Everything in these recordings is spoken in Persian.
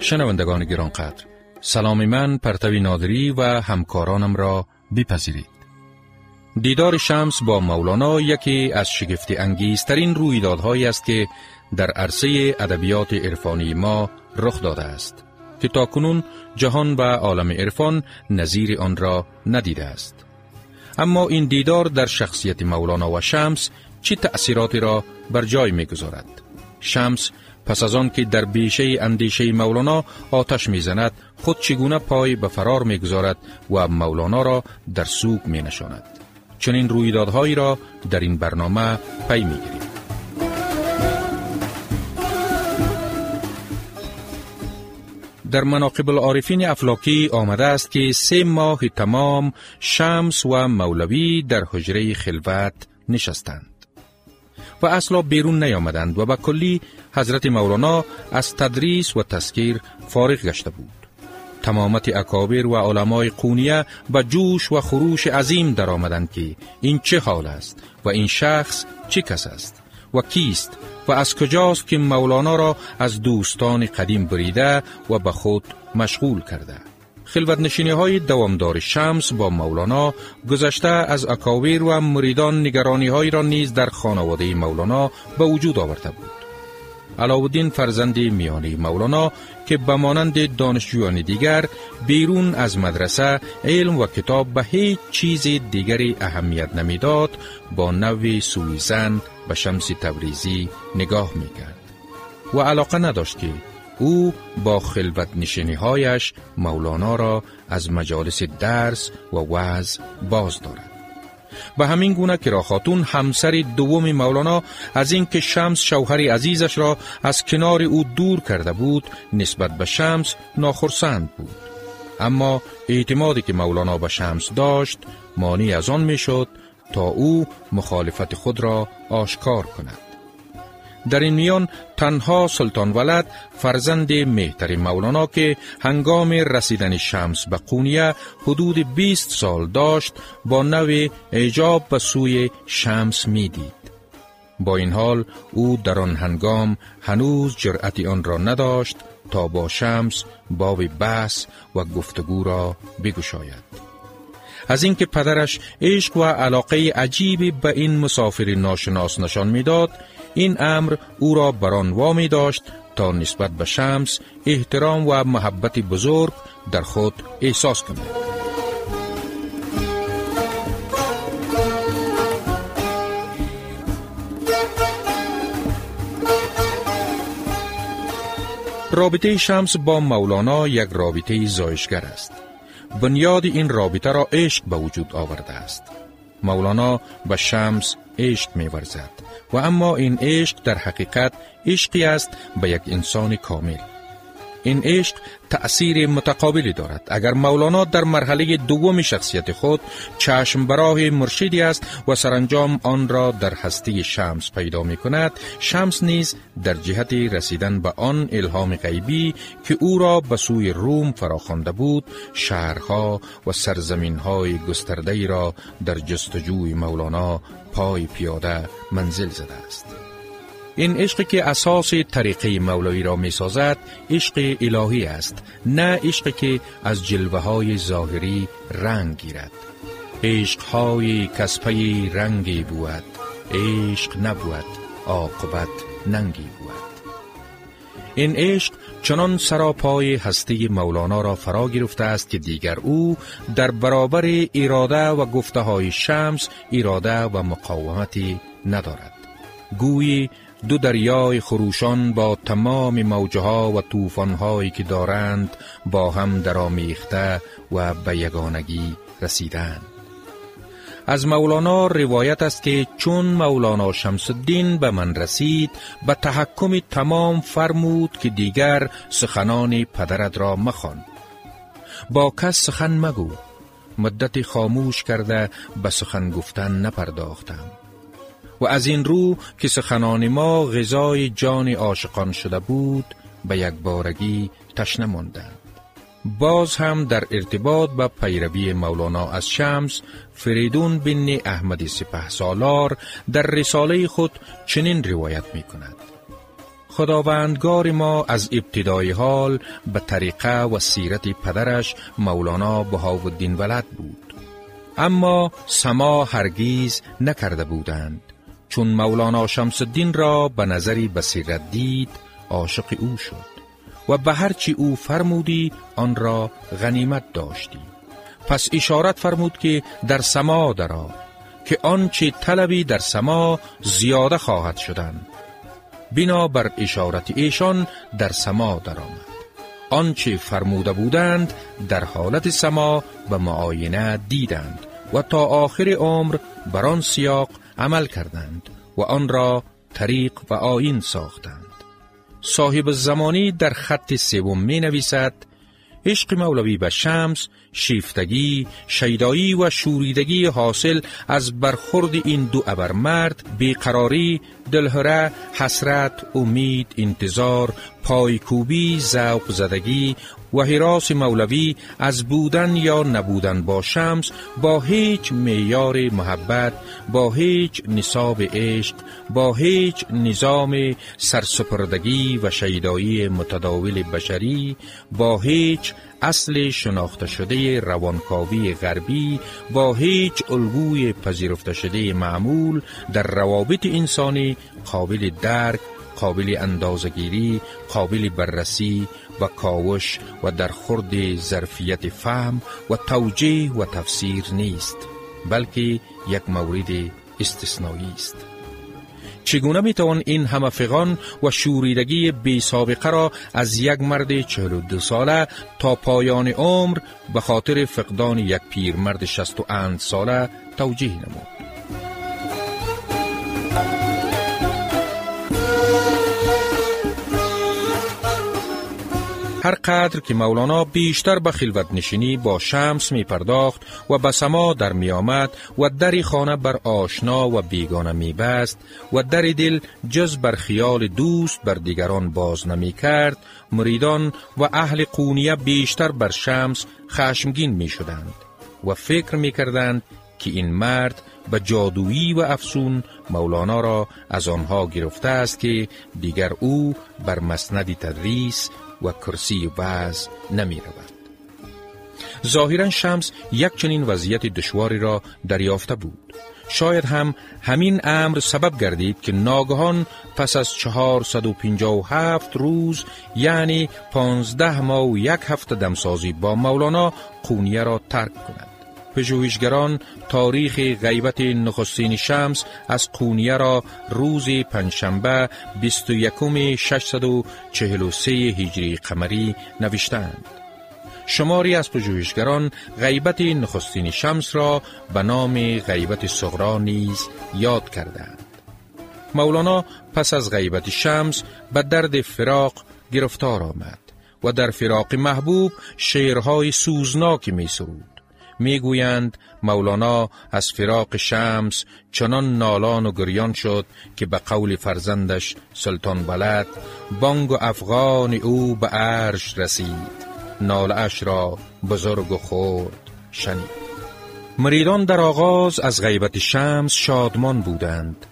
شنوندگان گرانقدر سلام من پرتوی نادری و همکارانم را بپذیرید دیدار شمس با مولانا یکی از شگفت انگیزترین رویدادهایی است که در عرصه ادبیات عرفانی ما رخ داده است که تاکنون جهان و عالم عرفان نظیر آن را ندیده است. اما این دیدار در شخصیت مولانا و شمس چه تأثیراتی را بر جای می‌گذارد؟ شمس پس از آن که در بیشه اندیشه مولانا آتش می‌زند خود چگونه پای به فرار می‌گذارد و مولانا را در سوگ می نشاند. چنین رویدادهایی را در این برنامه پی می‌گیریم. در مناقب العارفین افلاکی آمده است که سه ماه تمام شمس و مولوی در حجره خلوت نشستند. و اصلا بیرون نیامدند و به کلی حضرت مولانا از تدریس و تسکیر فارغ گشته بود. تمامت اکابر و علمای قونیه به جوش و خروش عظیم در آمدند که این چه حال است و این شخص چه کس است و کیست و از کجاست که مولانا را از دوستان قدیم بریده و به خود مشغول کرده خلوت نشینی های دوامدار شمس با مولانا گذشته از اکاویر و مریدان نگرانی های را نیز در خانواده مولانا به وجود آورده بود. علاودین فرزند میانی مولانا که به مانند دانشجویان دیگر بیرون از مدرسه علم و کتاب به هیچ چیز دیگری اهمیت نمی‌داد با نوی سویزن به شمس تبریزی نگاه می‌کرد و علاقه نداشت که او با خلوت نشینی هایش مولانا را از مجالس درس و وعظ باز دارد. به همین گونه که خاتون همسر دوم مولانا از اینکه شمس شوهر عزیزش را از کنار او دور کرده بود نسبت به شمس ناخرسند بود اما اعتمادی که مولانا به شمس داشت مانی از آن می‌شد تا او مخالفت خود را آشکار کند در این میان تنها سلطان ولد فرزند مهتر مولانا که هنگام رسیدن شمس به قونیه حدود 20 سال داشت با نوع اجاب به سوی شمس می‌دید. با این حال او در آن هنگام هنوز جرأت آن را نداشت تا با شمس باب بحث و گفتگو را بگشاید. از اینکه پدرش عشق و علاقه عجیبی به این مسافر ناشناس نشان می‌داد این امر او را بران وامی داشت تا نسبت به شمس احترام و محبت بزرگ در خود احساس کند رابطه شمس با مولانا یک رابطه زایشگر است. بنیاد این رابطه را عشق به وجود آورده است. مولانا به شمس عشق می ورزد و اما این عشق در حقیقت عشقی است به یک انسان کامل. این عشق تأثیر متقابلی دارد. اگر مولانا در مرحله دوم شخصیت خود چشم براه مرشدی است و سرانجام آن را در هستی شمس پیدا می کند شمس نیز در جهت رسیدن به آن الهام غیبی که او را به سوی روم فراخوانده بود شهرها و سرزمینهای گسترده را در جستجوی مولانا پای پیاده منزل زده است. این عشقی که اساس طریقه مولوی را می سازد عشق الهی است نه عشقی که از جلوه های ظاهری رنگ گیرد. عشق های کسپه رنگی بود عشق نبود عاقبت ننگی بود این عشق چنان سراپای هستی مولانا را فرا گرفته است که دیگر او در برابر اراده و گفته های شمس اراده و مقاومتی ندارد. گویی دو دریای خروشان با تمام موجه ها و طوفان هایی که دارند با هم درامیخته و به یگانگی رسیدند. از مولانا روایت است که چون مولانا شمس الدین به من رسید به تحکم تمام فرمود که دیگر سخنان پدرت را مخوان. با کس سخن مگو مدت خاموش کرده به سخن گفتن نپرداختم. و از این رو که سخنان ما غذای جان عاشقان شده بود به یک بارگی تشنه ماندند باز هم در ارتباط به پیروی مولانا از شمس فریدون بن احمد سپه سالار در رساله خود چنین روایت می کند. خداوندگار ما از ابتدای حال به طریقه و سیرت پدرش مولانا بهاودین ولد بود. اما سما هرگیز نکرده بودند چون مولانا شمس الدین را به نظری بصیرت دید عاشق او شد و به هرچی او فرمودی آن را غنیمت داشتی. پس اشارت فرمود که در سما درا که آنچه طلبی در سما زیاده خواهد شدن. بنا بر اشارت ایشان در سما درآمد. آنچه فرموده بودند در حالت سما به معاینه دیدند و تا آخر عمر بر آن سیاق عمل کردند و آن را طریق و آین ساختند. صاحب زمانی در خط سوم می نویسد عشق مولوی به شمس شیفتگی، شیدایی و شوریدگی حاصل از برخورد این دو ابرمرد بیقراری، دلهره، حسرت، امید، انتظار، پایکوبی، ذوق زدگی و حراس مولوی از بودن یا نبودن با شمس با هیچ میار محبت با هیچ نصاب عشق با هیچ نظام سرسپردگی و شیدایی متداول بشری با هیچ اصل شناخته شده روانکاوی غربی با هیچ الگوی پذیرفته شده معمول در روابط انسانی قابل درک قابل اندازگیری، قابل بررسی و کاوش و در خورد ظرفیت فهم و توجیه و تفسیر نیست بلکه یک مورد استثنایی است. چگونه می توان این همه و شوریدگی بی سابقه را از یک مرد 42 ساله تا پایان عمر به خاطر فقدان یک پیرمرد 61 ساله توجیه نمود؟ هر قدر که مولانا بیشتر به خلوت نشینی با شمس می پرداخت و به سما در می آمد و در خانه بر آشنا و بیگانه می بست و در دل جز بر خیال دوست بر دیگران باز نمی کرد مریدان و اهل قونیه بیشتر بر شمس خشمگین می شدند و فکر می کردند که این مرد به جادویی و افسون مولانا را از آنها گرفته است که دیگر او بر مسند تدریس و کرسی وز نمی رود. ظاهرا شمس یک چنین وضعیت دشواری را دریافته بود. شاید هم همین امر سبب گردید که ناگهان پس از هفت روز یعنی پانزده ماه و یک هفته دمسازی با مولانا قونیه را ترک کند. پژوهشگران تاریخ غیبت نخستین شمس از قونیه را روز پنجشنبه 21 643 هجری قمری نوشتند. شماری از پژوهشگران غیبت نخستین شمس را به نام غیبت صغرا نیز یاد کردند. مولانا پس از غیبت شمس به درد فراق گرفتار آمد و در فراق محبوب شعرهای سوزناکی می سرود. می‌گویند مولانا از فراق شمس چنان نالان و گریان شد که به قول فرزندش سلطان بلد بانگ و افغان او به عرش رسید. نالش را بزرگ و خورد شنید. مریدان در آغاز از غیبت شمس شادمان بودند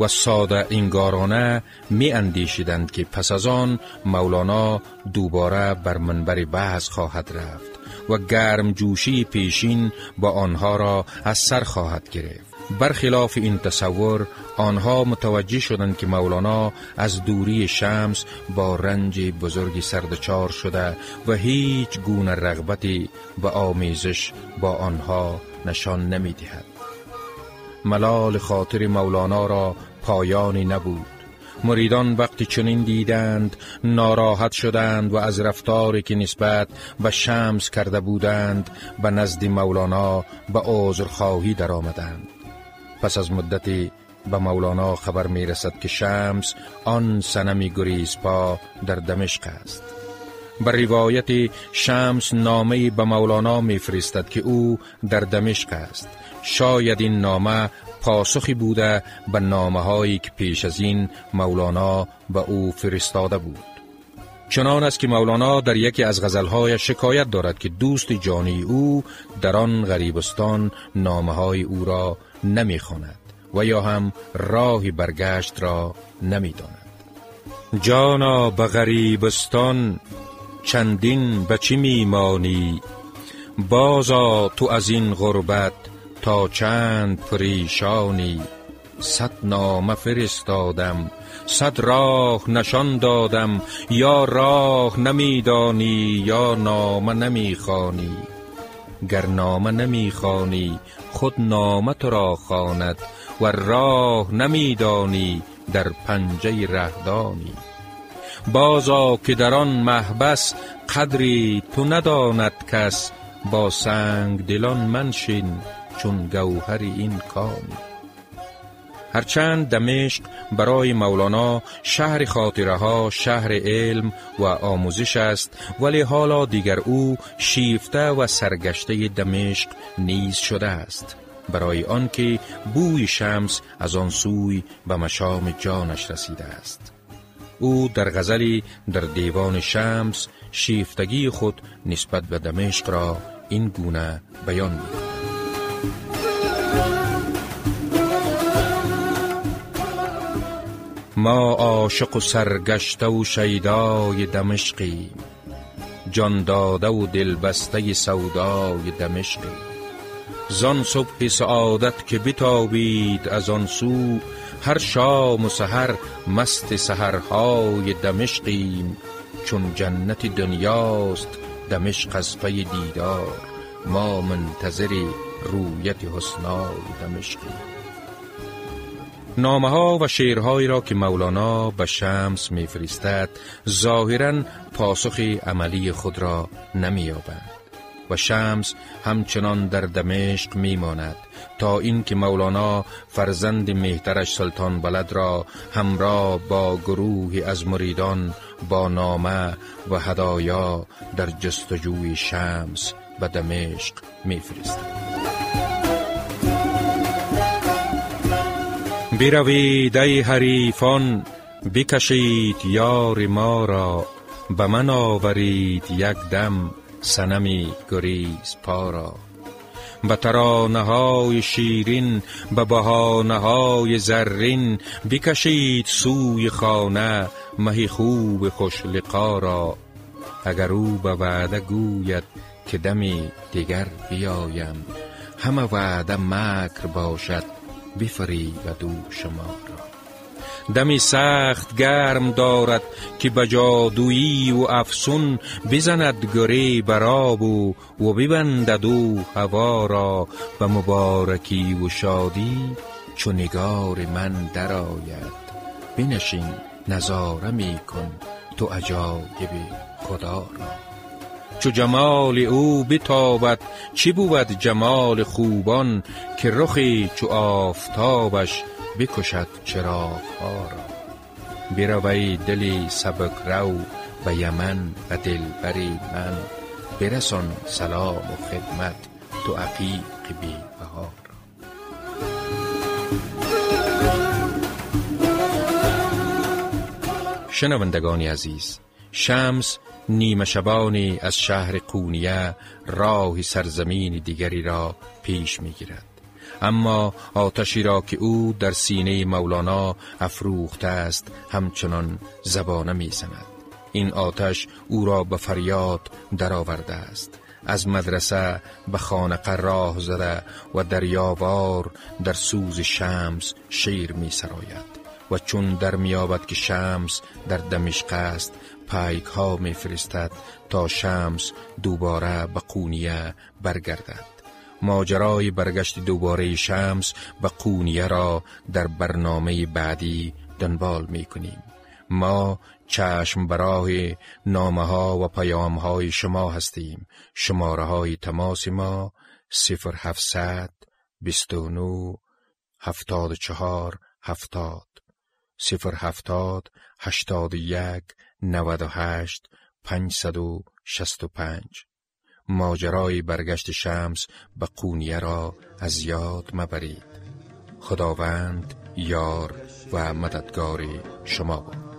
و ساده انگارانه می اندیشیدند که پس از آن مولانا دوباره بر منبر بحث خواهد رفت. و گرم جوشی پیشین با آنها را از سر خواهد گرفت برخلاف این تصور آنها متوجه شدند که مولانا از دوری شمس با رنج بزرگی سردچار شده و هیچ گونه رغبتی به آمیزش با آنها نشان نمی دهد. ملال خاطر مولانا را پایانی نبود مریدان وقتی چنین دیدند ناراحت شدند و از رفتاری که نسبت به شمس کرده بودند به نزد مولانا به عذرخواهی در آمدند. پس از مدتی به مولانا خبر می رسد که شمس آن سنمی گریزپا در دمشق است. بر روایت شمس نامه به مولانا می فرستد که او در دمشق است. شاید این نامه پاسخی بوده به نامه هایی که پیش از این مولانا به او فرستاده بود چنان است که مولانا در یکی از غزلهای شکایت دارد که دوست جانی او در آن غریبستان نامه های او را نمی‌خواند و یا هم راه برگشت را نمی‌داند. جانا به غریبستان چندین به چی میمانی بازا تو از این غربت تا چند پریشانی صد نامه فرستادم صد راه نشان دادم یا راه نمیدانی یا نامه نمی‌خوانی. گر نامه نمی‌خوانی خود نامه تو را خواند و راه نمیدانی در پنجه رهدانی. بازا که در آن محبس قدری تو نداند کس با سنگ دلان منشین. چون گوهر این کانی هرچند دمشق برای مولانا شهر خاطره ها، شهر علم و آموزش است ولی حالا دیگر او شیفته و سرگشته دمشق نیز شده است. برای آنکه بوی شمس از آن سوی به مشام جانش رسیده است. او در غزلی در دیوان شمس شیفتگی خود نسبت به دمشق را این گونه بیان می ما عاشق و سرگشته و شیدای دمشقیم جان داده و دلبسته سودای دمشقی. زان صبح سعادت که بتابید از آن سو هر شام و سحر مست سحرهای دمشقیم چون جنت دنیاست دمشق از پی دیدار ما منتظر رویت حسنای دمشقیم نامه ها و شعرهایی را که مولانا به شمس میفرستد ظاهرا پاسخ عملی خود را نمییابند. و شمس همچنان در دمشق میماند تا اینکه مولانا فرزند مهترش سلطان بلد را همراه با گروهی از مریدان با نامه و هدایا در جستجوی شمس به دمشق میفرستد. بروید ای حریفان بکشید یار ما را به من آورید یک دم سنمی گریز پا را. به ترانه های شیرین به بهانه های زرین بکشید سوی خانه مهی خوب خوش لقا را. اگر او به وعده گوید که دمی دیگر بیایم همه وعده مکر باشد. و دو شما را. دمی سخت گرم دارد که به جادویی و افسون بزند گری براب و و ببندد او هوا را به مبارکی و شادی چو نگار من درآید. بنشین نظاره می کن تو عجایب خدا را. چو جمال او بتابد چی بود جمال خوبان که رخی چو آفتابش بکشد چراغ ها را؟ بروی دلی سبک رو به یمن و بری من برسان سلام و خدمت تو عقیق بی بهار شنوندگانی عزیز شمس نیمه شبانی از شهر قونیه راه سرزمین دیگری را پیش می گیرد. اما آتشی را که او در سینه مولانا افروخته است همچنان زبانه می زند. این آتش او را به فریاد درآورده است از مدرسه به خانقه راه زده و دریاوار در سوز شمس شیر می سراید و چون در میابد که شمس در دمشق است پیک ها می فرستد تا شمس دوباره به قونیه برگردد. ماجرای برگشت دوباره شمس به قونیه را در برنامه بعدی دنبال می کنیم ما چشم براه نامه ها و پیام های شما هستیم. شماره های تماس ما صفر هفتصد بیست و نو هفتاد چهار هفتاد صفر هفتاد هشتاد یک نود و هشت پنجصد و شست و پنج. ماجرای برگشت شمس به قونیه را از یاد مبرید. خداوند یار و مددگار شما بود.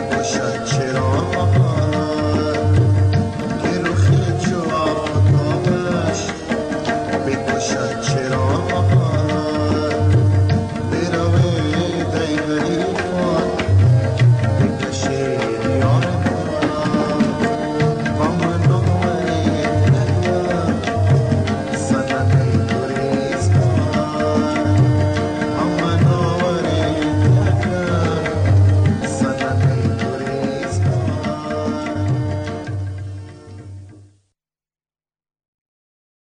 push that shit on.